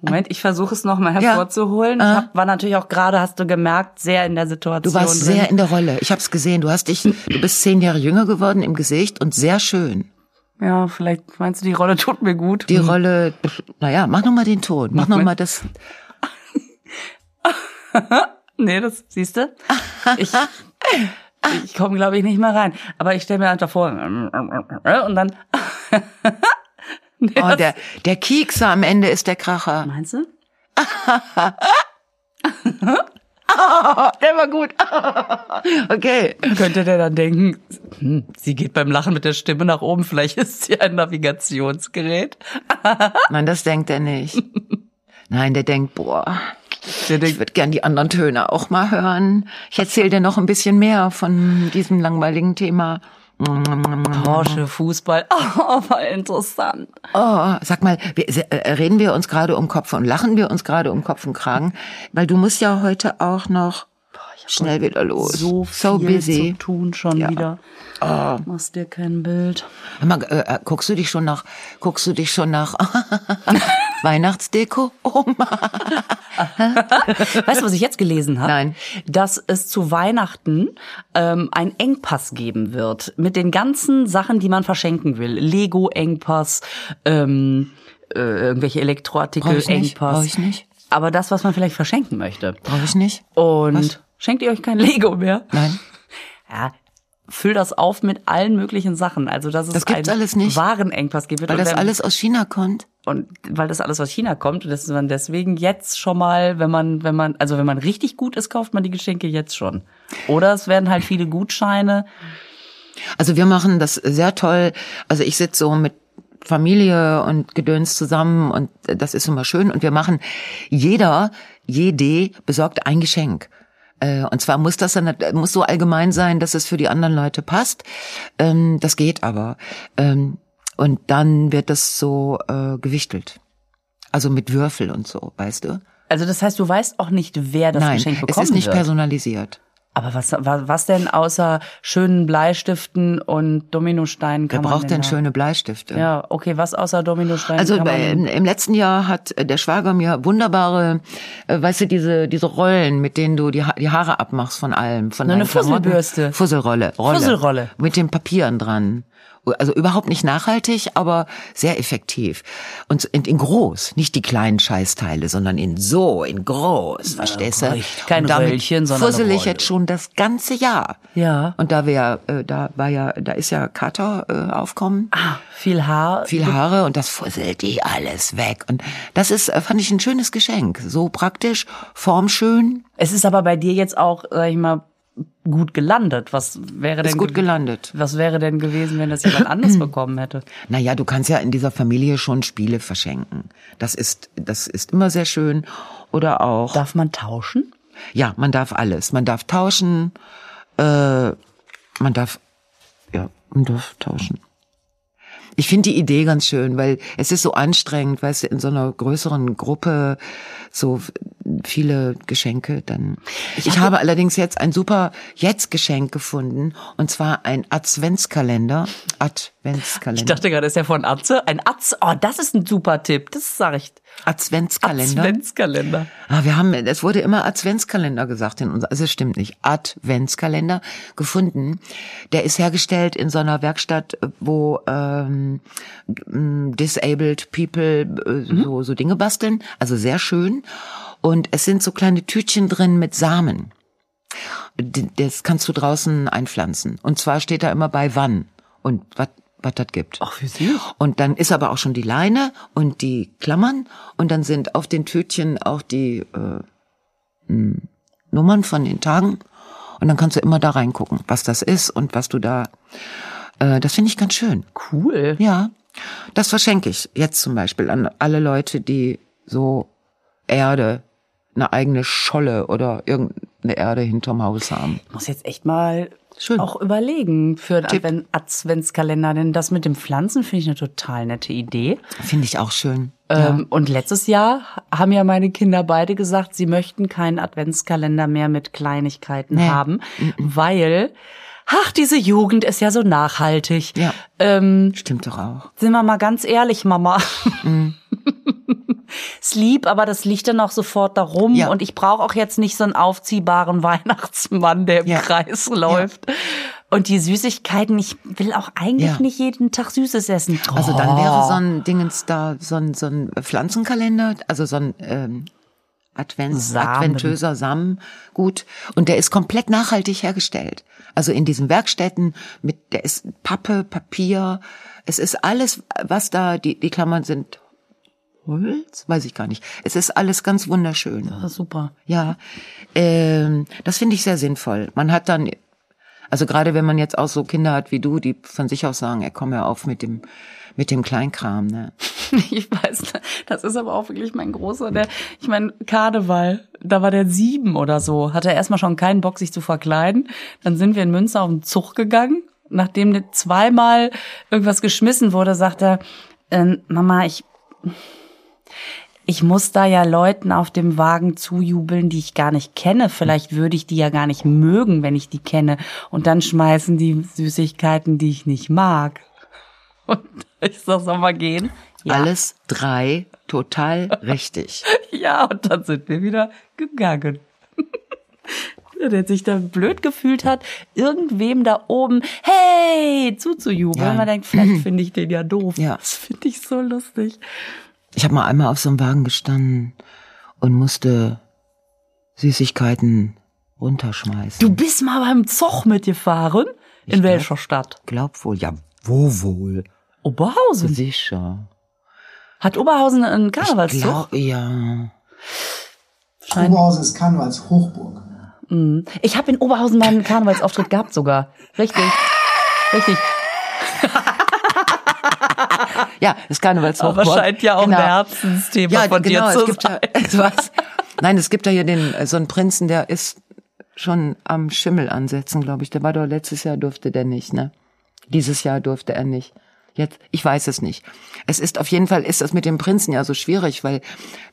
B: Moment, ich versuche es nochmal hervorzuholen. Ich hab, war natürlich auch gerade, hast du gemerkt, sehr in der Situation.
A: du warst
B: drin.
A: sehr in der Rolle. Ich hab's gesehen. Du hast dich, du bist zehn Jahre jünger geworden im Gesicht und sehr schön.
B: Ja, vielleicht meinst du, die Rolle tut mir gut.
A: Die Rolle, naja, mach noch mal den Ton. Mach noch
B: mit.
A: mal das.
B: Nee, das siehst du. Ich, ich komme, glaube ich, nicht mehr rein. Aber ich stelle mir einfach vor und dann.
A: Oh, der, der Kiekser am Ende ist der Kracher.
B: Meinst du?
A: Oh, der war gut. Okay.
B: Könnte der dann denken, hm, sie geht beim Lachen mit der Stimme nach oben, vielleicht ist sie ein Navigationsgerät.
A: Nein, das denkt er nicht. Nein, der denkt, boah,
B: Der
A: ich würde gern die anderen Töne auch mal hören. Ich erzähle dir noch ein bisschen mehr von diesem langweiligen Thema.
B: Porsche, Fußball, oh, voll interessant.
A: Oh, sag mal, äh, reden wir uns gerade um Kopf und lachen wir uns gerade um Kopf und Kragen? Weil du musst ja heute auch noch schnell wieder los.
B: So viel
A: so busy.
B: zu tun schon
A: Ja.
B: wieder. Machst dir kein Bild.
A: Mal, äh, äh, guckst du dich schon nach, guckst du dich schon nach Weihnachtsdeko? Oh Mann.
B: Weißt du, was ich jetzt gelesen habe?
A: Nein.
B: Dass es zu Weihnachten ähm, einen Engpass geben wird mit den ganzen Sachen, die man verschenken will. Lego-Engpass, ähm, äh, irgendwelche
A: Brauch
B: Elektroartikel,
A: ich nicht,
B: Engpass.
A: brauch ich nicht.
B: Aber das, was man vielleicht verschenken möchte.
A: Brauche ich nicht?
B: Und
A: Was?
B: Schenkt ihr euch kein Lego mehr?
A: Nein.
B: Ja. Füll das auf mit allen möglichen Sachen. Also, dass es
A: Das gibt's
B: einen
A: alles nicht.
B: Warenengpass gibt.
A: Weil das alles aus China kommt.
B: und weil das alles aus China kommt und dass man deswegen jetzt schon mal, wenn man, wenn man, also wenn man richtig gut ist, kauft man die Geschenke jetzt schon. Oder es werden halt viele Gutscheine.
A: Also wir machen das sehr toll. Also ich sitze so mit Familie und Gedöns zusammen und das ist immer schön. Und wir machen jeder, jede besorgt ein Geschenk. Äh, Und zwar muss das dann muss so allgemein sein, dass es für die anderen Leute passt. Ähm, Das geht aber. Ähm, Und dann wird das so äh, gewichtelt. Also mit Würfel und so, weißt du?
B: Also das heißt, du weißt auch nicht, wer das
A: Nein,
B: Geschenk
A: es
B: bekommen
A: ist nicht
B: wird.
A: personalisiert.
B: Aber was, was, was denn außer schönen Bleistiften und Dominosteinen
A: Wer
B: kann man
A: braucht denn
B: da?
A: schöne Bleistifte?
B: Ja, okay, was außer Dominosteinen
A: Also
B: man
A: bei,
B: denn?
A: im, letzten Jahr hat äh, der Schwager mir wunderbare, äh, weißt du, diese diese Rollen, mit denen du die, Ha- die Haare abmachst von allem, von
B: So eine. Fusselbürste.
A: Fusselrolle, Rolle.
B: Fusselrolle.
A: mit den Papieren dran. Also überhaupt nicht nachhaltig, aber sehr effektiv. Und in, groß, nicht die kleinen Scheißteile, sondern in so, in groß, verstehst du?
B: Kein Röllchen, sondern
A: fussel ich jetzt schon das ganze Jahr.
B: Ja.
A: Und da wir, äh, da war ja, da ist ja Kater äh, aufkommen
B: Ah, viel Haar.
A: viel Haare und das fusselt die alles weg. Und das ist, äh, fand ich ein schönes Geschenk. So praktisch, formschön,
B: Es ist aber bei dir jetzt auch, sag ich mal, gut gelandet. Was wäre denn
A: ist gut gelandet.
B: Was wäre denn gewesen, wenn das jemand anders bekommen hätte?
A: Naja, du kannst ja in dieser Familie schon Spiele verschenken. Das ist, das ist immer sehr schön. Oder auch,
B: Darf man tauschen?
A: ja, man darf alles. Man darf tauschen, äh, man darf, ja, man darf tauschen. Ich finde die Idee ganz schön, weil es ist so anstrengend, weißt du, in so einer größeren Gruppe so viele Geschenke dann. Ich, habe allerdings jetzt ein super jetzt Geschenk gefunden und zwar ein Adventskalender. Adventskalender.
B: Ich dachte gerade, ist ja von Atze. Ein Atze. Oh, das ist ein super Tipp. Das sag ich.
A: Adventskalender.
B: Adventskalender.
A: Ah, wir haben, es wurde immer Adventskalender gesagt in uns, also es stimmt nicht, Adventskalender gefunden. Der ist hergestellt in so einer Werkstatt, wo ähm, disabled people äh, so, so Dinge basteln, also sehr schön. Und es sind so kleine Tütchen drin mit Samen. Das kannst du draußen einpflanzen. Und zwar steht da immer bei wann und was was das gibt.
B: Ach, wie süß.
A: Und dann ist aber auch schon die Leine und die Klammern und dann sind auf den Tütchen auch die äh, Nummern von den Tagen und dann kannst du immer da reingucken, was das ist und was du da. Äh, das finde ich ganz schön.
B: Cool.
A: Ja, das verschenke ich jetzt zum Beispiel an alle Leute, die so Erde, eine eigene Scholle oder irgendeine Erde hinterm Haus haben.
B: Ich muss jetzt echt mal
A: Schön.
B: auch überlegen für einen. Advent Adventskalender, denn das mit dem Pflanzen finde ich eine total nette Idee.
A: Finde ich auch schön.
B: Ähm, und letztes Jahr haben ja meine Kinder beide gesagt, sie möchten keinen Adventskalender mehr mit Kleinigkeiten
A: Nee.
B: haben, weil, ach, diese Jugend ist ja so nachhaltig.
A: Ja.
B: Ähm,
A: Stimmt doch auch.
B: sind wir mal ganz ehrlich, Mama.
A: Mhm.
B: lieb, aber das liegt dann auch sofort darum.
A: Ja.
B: Und ich brauche auch jetzt nicht so einen aufziehbaren Weihnachtsmann, der im
A: Ja.
B: Kreis läuft. Und die Süßigkeiten, ich will auch eigentlich
A: Ja.
B: nicht jeden Tag Süßes essen.
A: Also dann
B: Oh.
A: wäre so ein Dingens da, so ein, so ein Pflanzenkalender, also so ein ähm, Advents,
B: Samen.
A: adventöser Samen, gut. Und der ist komplett nachhaltig hergestellt. Also in diesen Werkstätten mit, der ist Pappe, Papier, es ist alles, was da, die, die Klammern sind Holz, weiß ich gar nicht. Es ist alles ganz wunderschön.
B: Das ist super.
A: Ja, ähm, das finde ich sehr sinnvoll. Man hat dann, also gerade wenn man jetzt auch so Kinder hat wie du, die von sich aus sagen, ey, komm ja auf mit dem, mit dem Kleinkram, ne?
B: Ich weiß, das ist aber auch wirklich mein großer, der, ich meine, Karneval, da war der sieben oder so, hatte er erstmal schon keinen Bock, sich zu verkleiden. Dann sind wir in Münster auf den Zug gegangen. Nachdem zweimal irgendwas geschmissen wurde, sagt er, ähm, Mama, ich, ich muss da ja Leuten auf dem Wagen zujubeln, die ich gar nicht kenne. Vielleicht würde ich die ja gar nicht mögen, wenn ich die kenne. Und dann schmeißen die Süßigkeiten, die ich nicht mag. Und ich sag, soll mal gehen? Ja.
A: Alles drei total richtig.
B: Ja, und dann sind wir wieder gegangen. Der sich da blöd gefühlt hat, irgendwem da oben, hey, zuzujubeln.
A: Ja.
B: Man denkt, vielleicht finde ich den ja doof.
A: Ja.
B: Das finde ich so lustig.
A: Ich habe mal einmal auf so einem Wagen gestanden und musste Süßigkeiten runterschmeißen.
B: Du bist mal beim Zug mitgefahren? In
A: glaub-
B: welcher Stadt?
A: glaub wohl, ja, wo wohl?
B: Oberhausen.
A: Sicher.
B: Hat Oberhausen einen
A: Ich
B: Karnevalszug?
A: glaub, ja.
C: Oberhausen ist Karnevals Hochburg.
B: Ich habe in Oberhausen mal einen Karnevalsauftritt gehabt sogar. Richtig. Richtig.
A: Ja, das Karnevalshochburg.
B: Aber scheint ja auch
A: Genau.
B: ein Herzensthema
A: ja,
B: von
A: genau,
B: dir zu
A: es gibt
B: sein.
A: ja, was? Nein, es gibt ja hier den, äh, so einen Prinzen, der ist schon am Schimmel ansetzen, glaube ich. Der war doch letztes Jahr durfte der nicht, ne? Dieses Jahr durfte er nicht. Jetzt, ich weiß es nicht. Es ist auf jeden Fall ist das mit dem Prinzen ja so schwierig, weil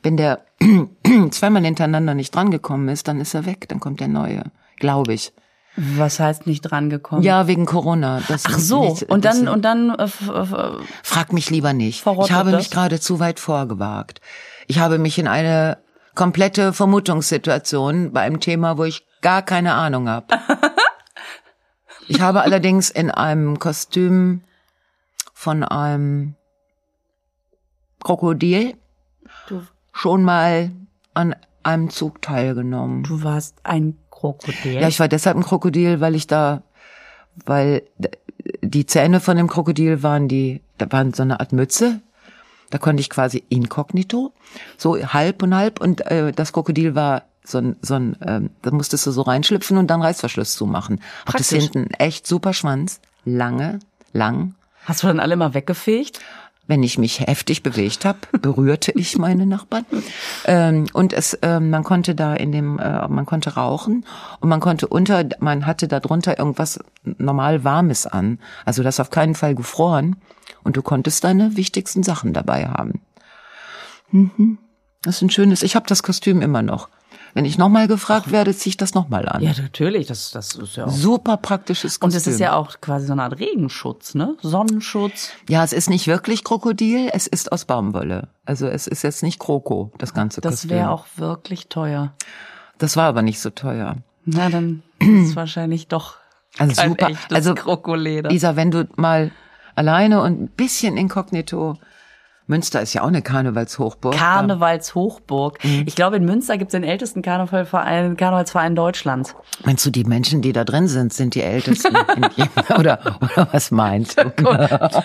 A: wenn der zweimal hintereinander nicht drangekommen ist, dann ist er weg, dann kommt der neue. glaube ich.
B: Was heißt nicht drangekommen?
A: Ja, wegen Corona. Das
B: Ach so,
A: nicht-
B: und dann, und dann, äh, f-
A: Frag mich lieber nicht. Ich habe
B: das?
A: mich gerade zu weit vorgewagt. Ich habe mich in eine komplette Vermutungssituation bei einem Thema, wo ich gar keine Ahnung habe. ich habe allerdings in einem Kostüm von einem Krokodil
B: Du-
A: schon mal an einem Zug teilgenommen.
B: du warst ein Krokodil.
A: Ja, ich war deshalb ein Krokodil, weil ich da, weil die Zähne von dem Krokodil waren die, da waren so eine Art Mütze. Da konnte ich quasi inkognito, so halb und halb und äh, das Krokodil war so ein, so ein ähm, da musstest du so reinschlüpfen und dann Reißverschluss zumachen. Hattest
B: Praktisch.
A: hinten echt super Schwanz, lange, lang.
B: Hast du dann alle mal weggefegt?
A: Wenn ich mich heftig bewegt habe, berührte ich meine Nachbarn. Ähm, und es, ähm, man konnte da in dem, äh, man konnte rauchen und man konnte unter, man hatte da drunter irgendwas normal Warmes an. Also das auf keinen Fall gefroren. Und du konntest deine wichtigsten Sachen dabei haben. Mhm. Das ist ein schönes. Ich habe das Kostüm immer noch. Wenn ich nochmal gefragt werde, ziehe ich das nochmal an.
B: Ja, natürlich, das, das ist ja auch.
A: Super praktisches Kostüm.
B: Und es ist ja auch quasi so eine Art Regenschutz, ne? Sonnenschutz.
A: Ja, es ist nicht wirklich Krokodil, es ist aus Baumwolle. Also es ist jetzt nicht Kroko, das ganze
B: Das
A: Kostüm.
B: wäre auch wirklich teuer.
A: Das war aber nicht so teuer.
B: Na, dann ist es wahrscheinlich doch
A: Also
B: kein
A: super.
B: echtes
A: Also
B: Krokoleder.
A: Isa, wenn du mal alleine und ein bisschen inkognito, Münster ist ja auch eine Karnevalshochburg.
B: Karnevalshochburg.
A: Mhm.
B: Ich glaube, in Münster gibt es den ältesten Karnevalverein, Karnevalsverein Deutschlands.
A: Meinst du, die Menschen, die da drin sind, sind die Ältesten? oder, oder was meinst du?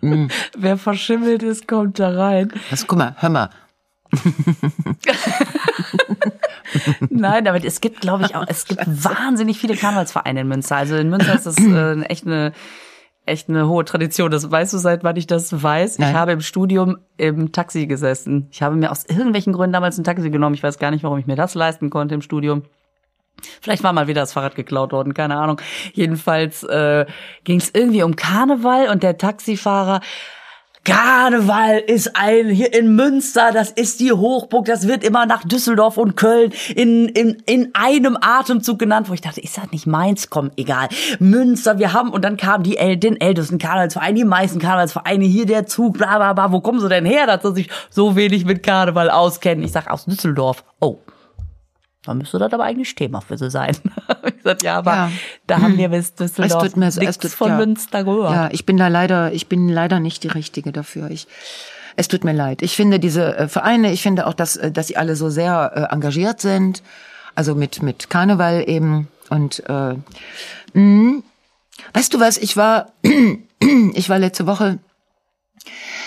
B: Wer verschimmelt ist, kommt da rein.
A: Was, guck mal, hör mal.
B: Nein, aber es gibt, glaube ich, auch, es gibt wahnsinnig viele Karnevalsvereine in Münster. Also in Münster ist das äh, echt eine echt eine hohe Tradition. Das weißt du, seit wann ich das weiß.
A: Nein.
B: Ich habe im Studium im Taxi gesessen. Ich habe mir aus irgendwelchen Gründen damals ein Taxi genommen. Ich weiß gar nicht, warum ich mir das leisten konnte im Studium. Vielleicht war mal wieder das Fahrrad geklaut worden, keine Ahnung. Jedenfalls äh, ging es irgendwie um Karneval und der Taxifahrer Karneval ist ein hier in Münster, das ist die Hochburg, das wird immer nach Düsseldorf und Köln in, in, in einem Atemzug genannt, wo ich dachte, ist das nicht meins? Komm, egal. Münster, wir haben, und dann kam die El den ältesten Karnevalsverein, die meisten Karnevalsvereine, hier der Zug, bla bla bla, wo kommen sie denn her, dass sie sich so wenig mit Karneval auskennen? Ich sag aus Düsseldorf. Oh. Dann müsste das aber eigentlich Thema für sie sein. ich sag, ja, aber
A: Ja.
B: da haben wir bis Düsseldorf
A: Es tut mir, es
B: nichts
A: tut,
B: von
A: ja.
B: Münster gehört.
A: Ja, ich bin da leider, ich bin leider nicht die Richtige dafür. Ich, es tut mir leid. Ich finde diese äh, Vereine, ich finde auch, dass, äh, dass sie alle so sehr äh, engagiert sind. Also mit, mit Karneval eben. Und, äh, mh. weißt du was, ich war, ich war letzte Woche,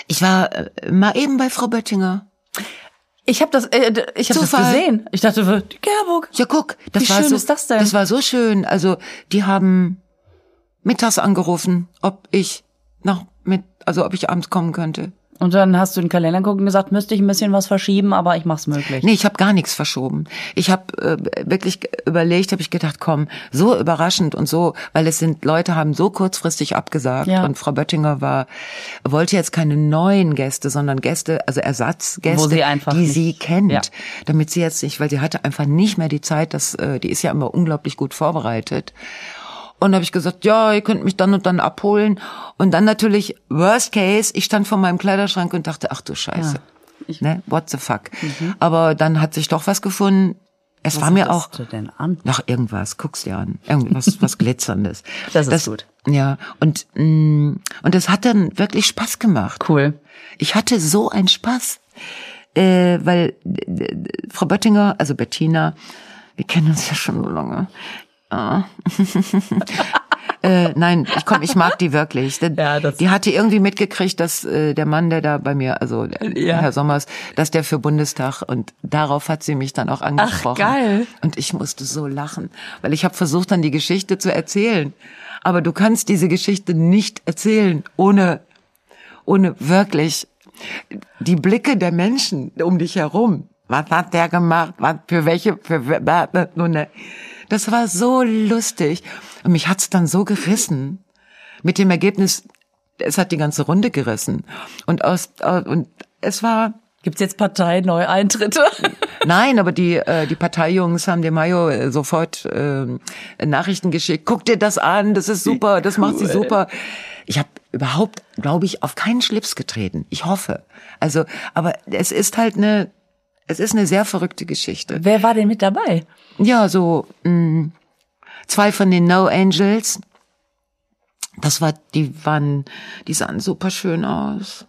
A: ich war äh, mal eben bei Frau Böttinger.
B: Ich habe das, äh, ich habe das gesehen. Ich dachte, die Gerburg.
A: Ja, guck, das
B: Wie
A: war
B: schön
A: so,
B: ist das denn?
A: Das war so schön. Also, die haben mittags angerufen, ob ich noch mit, also ob ich abends kommen könnte.
B: Und dann hast du den Kalender geguckt und gesagt, müsste ich ein bisschen was verschieben, aber ich mach's möglich.
A: Nee, ich habe gar nichts verschoben. Ich habe äh, wirklich überlegt, habe ich gedacht, komm, so überraschend und so, weil es sind Leute haben so kurzfristig abgesagt
B: Ja.
A: und Frau Böttinger war wollte jetzt keine neuen Gäste, sondern Gäste, also Ersatzgäste,
B: sie
A: die
B: nicht-
A: sie kennt,
B: Ja.
A: damit sie jetzt nicht, weil sie hatte einfach nicht mehr die Zeit, dass äh, die ist ja immer unglaublich gut vorbereitet. Und habe ich gesagt, ja, ihr könnt mich dann und dann abholen. Und dann natürlich, worst case, ich stand vor meinem Kleiderschrank und dachte, ach du Scheiße. ne? What the fuck. Aber dann hat sich doch was gefunden. Es war mir auch,
B: du denn an?
A: Ach, irgendwas, guck's dir an. Irgendwas, was Glitzerndes.
B: Das ist gut.
A: Ja, und, mh, und es hat dann wirklich Spaß gemacht.
B: Cool.
A: Ich hatte so einen Spaß, äh, weil äh, Frau Böttinger, also Bettina, wir kennen uns ja schon so lange. Ah. äh, nein, ich komm, ich mag die wirklich. Die,
B: Ja,
A: die hatte irgendwie mitgekriegt, dass äh, der Mann, der da bei mir, also äh,
B: Ja.
A: Herr Sommers, dass der für Bundestag und darauf hat sie mich dann auch angesprochen.
B: geil.
A: Und ich musste so lachen, weil ich habe versucht, dann die Geschichte zu erzählen. Aber du kannst diese Geschichte nicht erzählen, ohne, ohne wirklich die Blicke der Menschen um dich herum. Was hat der gemacht? Was für welche? Für nun, ne. Das war so lustig und mich hat's dann so gerissen. Mit dem Ergebnis, es hat die ganze Runde gerissen und aus und es war
B: Gibt's jetzt Parteineueintritte?
A: Nein, aber die, äh, die Parteijungs haben dem Mayo äh, sofort äh, Nachrichten geschickt. Guck dir das an, das ist super, das macht sie super. Ich habe überhaupt, glaube ich, auf keinen Schlips getreten. Ich hoffe. Also, aber es ist halt eine, es ist eine sehr verrückte Geschichte.
B: Wer war denn mit dabei?
A: Ja, so mh, zwei von den No Angels. Das war, die waren, die sahen super schön aus.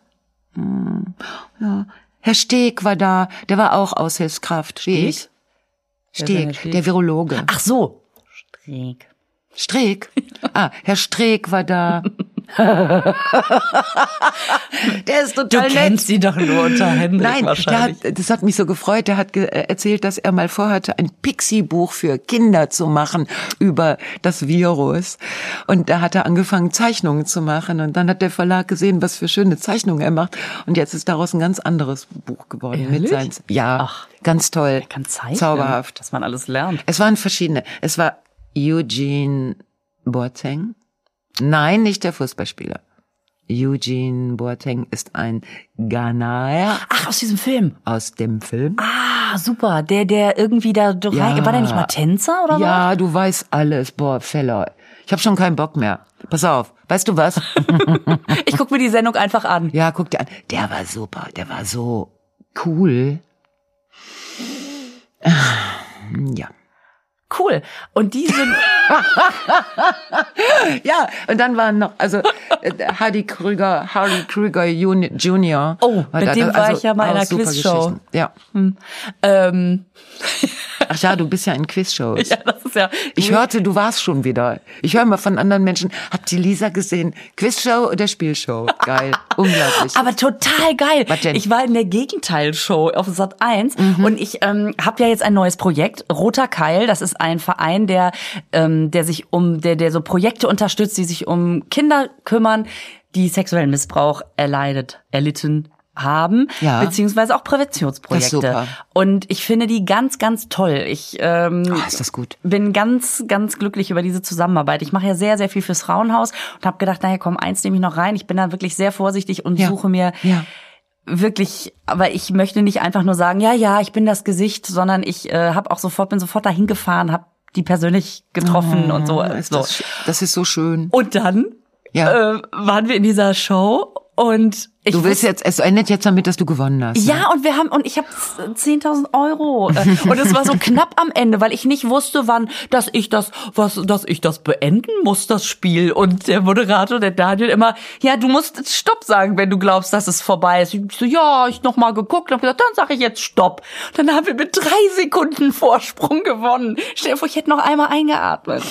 A: Hm, ja. Herr Steg war da, der war auch Aushilfskraft.
B: Steg?
A: Steg,
B: Steg?
A: der Virologe.
B: Ach so. Streeck.
A: Streeck? Ah, Herr Streeck war da. der ist
B: Du
A: total nett.
B: kennst sie doch nur unter Henrik
A: Nein,
B: wahrscheinlich.
A: hat, das hat mich so gefreut. Der hat äh, erzählt, dass er mal vorhatte, ein Pixie-Buch für Kinder zu machen über das Virus. Und da hat er angefangen, Zeichnungen zu machen. Und dann hat der Verlag gesehen, was für schöne Zeichnungen er macht. Und jetzt ist daraus ein ganz anderes Buch geworden. Mit seinen, ja,
B: Ach.
A: ganz toll.
B: Kann zeichnen.
A: Zauberhaft.
B: Was man alles lernt.
A: Es waren verschiedene. Es war Eugene Boateng. Nein, nicht der Fußballspieler. Eugene Boateng ist ein Ghanaer
B: Ach, aus diesem Film.
A: aus dem Film.
B: Ah, super. Der, der irgendwie da durch
A: Ja.
B: rein, war der nicht mal Tänzer oder
A: Ja, du weißt alles. Boah, Feller. Ich habe schon keinen Bock mehr. Pass auf. Weißt du was?
B: was? Ich guck mir die Sendung einfach an.
A: ja, guck dir an. Der war super. Der war so cool. Ja.
B: Cool. Und die sind,
A: Ja, und dann waren noch, also äh, Hardy Krüger, Hardy Krüger Juni- Junior.
B: Oh, mit
A: da,
B: dem war ich ja mal in einer Quizshow.
A: Ja.
B: ähm,
A: Ach ja, du bist ja in Quizshows.
B: ja, das ist ja.
A: Ich hörte, du warst schon wieder. Ich höre mal von anderen Menschen, habt ihr Lisa gesehen? Quizshow oder Spielshow? Geil. Unglaublich.
B: Aber total geil.
A: Was denn? Mhm.
B: Ich war in der Gegenteil-Show auf Sat 1 und ich ähm, habe ja jetzt ein neues Projekt. Roter Keil, das ist ein Verein, der, ähm, der sich um, der, der so Projekte unterstützt, die sich um Kinder kümmern, die sexuellen Missbrauch erleidet, erlitten haben,
A: Ja.
B: beziehungsweise auch Präventionsprojekte. Und ich finde die ganz, ganz toll. Ich ähm,
A: gut.
B: bin ganz, ganz glücklich über diese Zusammenarbeit. Ich mache ja sehr, sehr viel fürs Frauenhaus und habe gedacht, naja, komm, eins nehme ich noch rein. Ich bin da wirklich sehr vorsichtig und
A: Ja.
B: suche mir
A: Ja.
B: Wirklich, aber ich möchte nicht einfach nur sagen, ja, ja, ich bin das Gesicht, sondern ich äh, habe auch sofort, bin sofort dahin gefahren, habe die persönlich getroffen und so.
A: Oh, ist
B: so.
A: das, das ist so schön.
B: Und dann
A: Ja.
B: äh, waren wir in dieser Show und ich
A: Du willst jetzt, es endet jetzt damit, dass du gewonnen hast. ne?
B: ja, und wir haben, und ich habe 10.000 Euro. Äh, Und es war so knapp am Ende, weil ich nicht wusste, wann, dass ich das, was, dass ich das beenden muss, das Spiel. Und der Moderator, der Daniel, immer, ja, du musst jetzt Stopp sagen, wenn du glaubst, dass es vorbei ist. Ich so, ja, ich noch mal geguckt und hab gesagt, dann sage ich jetzt Stopp. Dann haben wir mit drei Sekunden Vorsprung gewonnen. Stell dir vor, ich hätte noch einmal eingeatmet.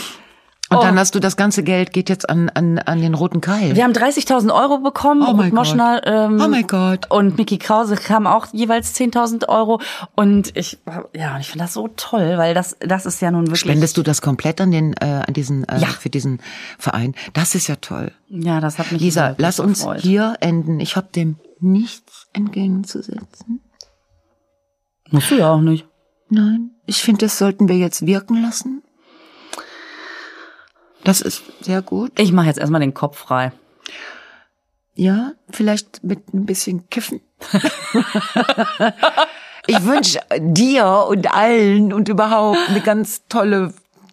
A: Und dann
B: Oh.
A: hast du das ganze Geld geht jetzt an, an, an den roten Keil.
B: Wir haben 30.000 Euro bekommen.
A: Oh mein
B: Moschner, Ähm,
A: Oh mein Gott.
B: Und Mickey Krause kam auch jeweils 10.000 Euro. Und ich, ja, ich finde das so toll, weil das, das ist ja nun wirklich.
A: Spendest du das komplett an den, äh, an diesen, äh,
B: Ja.
A: für diesen Verein? Das ist ja toll.
B: Ja, das hat mich
A: Lisa, lass uns
B: gefreut.
A: hier enden. Ich habe dem nichts entgegenzusetzen.
B: Musst du ja auch nicht.
A: Nein, ich finde, das sollten wir jetzt wirken lassen. Das ist sehr gut.
B: Ich mache jetzt erstmal den Kopf frei.
A: Ja, vielleicht mit ein bisschen Kiffen. ich wünsche dir und allen und überhaupt eine ganz tolle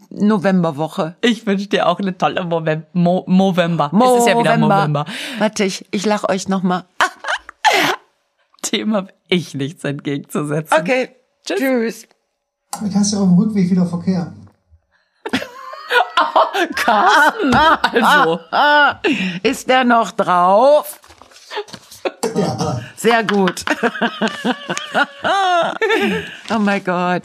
A: Novemberwoche.
B: Ich wünsche dir auch eine tolle Movember. Mo Movember. Es ist ja wieder Movember.
A: Warte, ich, ich lach euch noch mal.
B: Dem habe ich nichts entgegenzusetzen.
A: Okay, tschüss.
C: Vielleicht hast du auf dem Rückweg wieder Verkehr.
B: Carsten, also.
A: Ist der noch drauf?
C: Ja.
A: Sehr gut. oh mein Gott.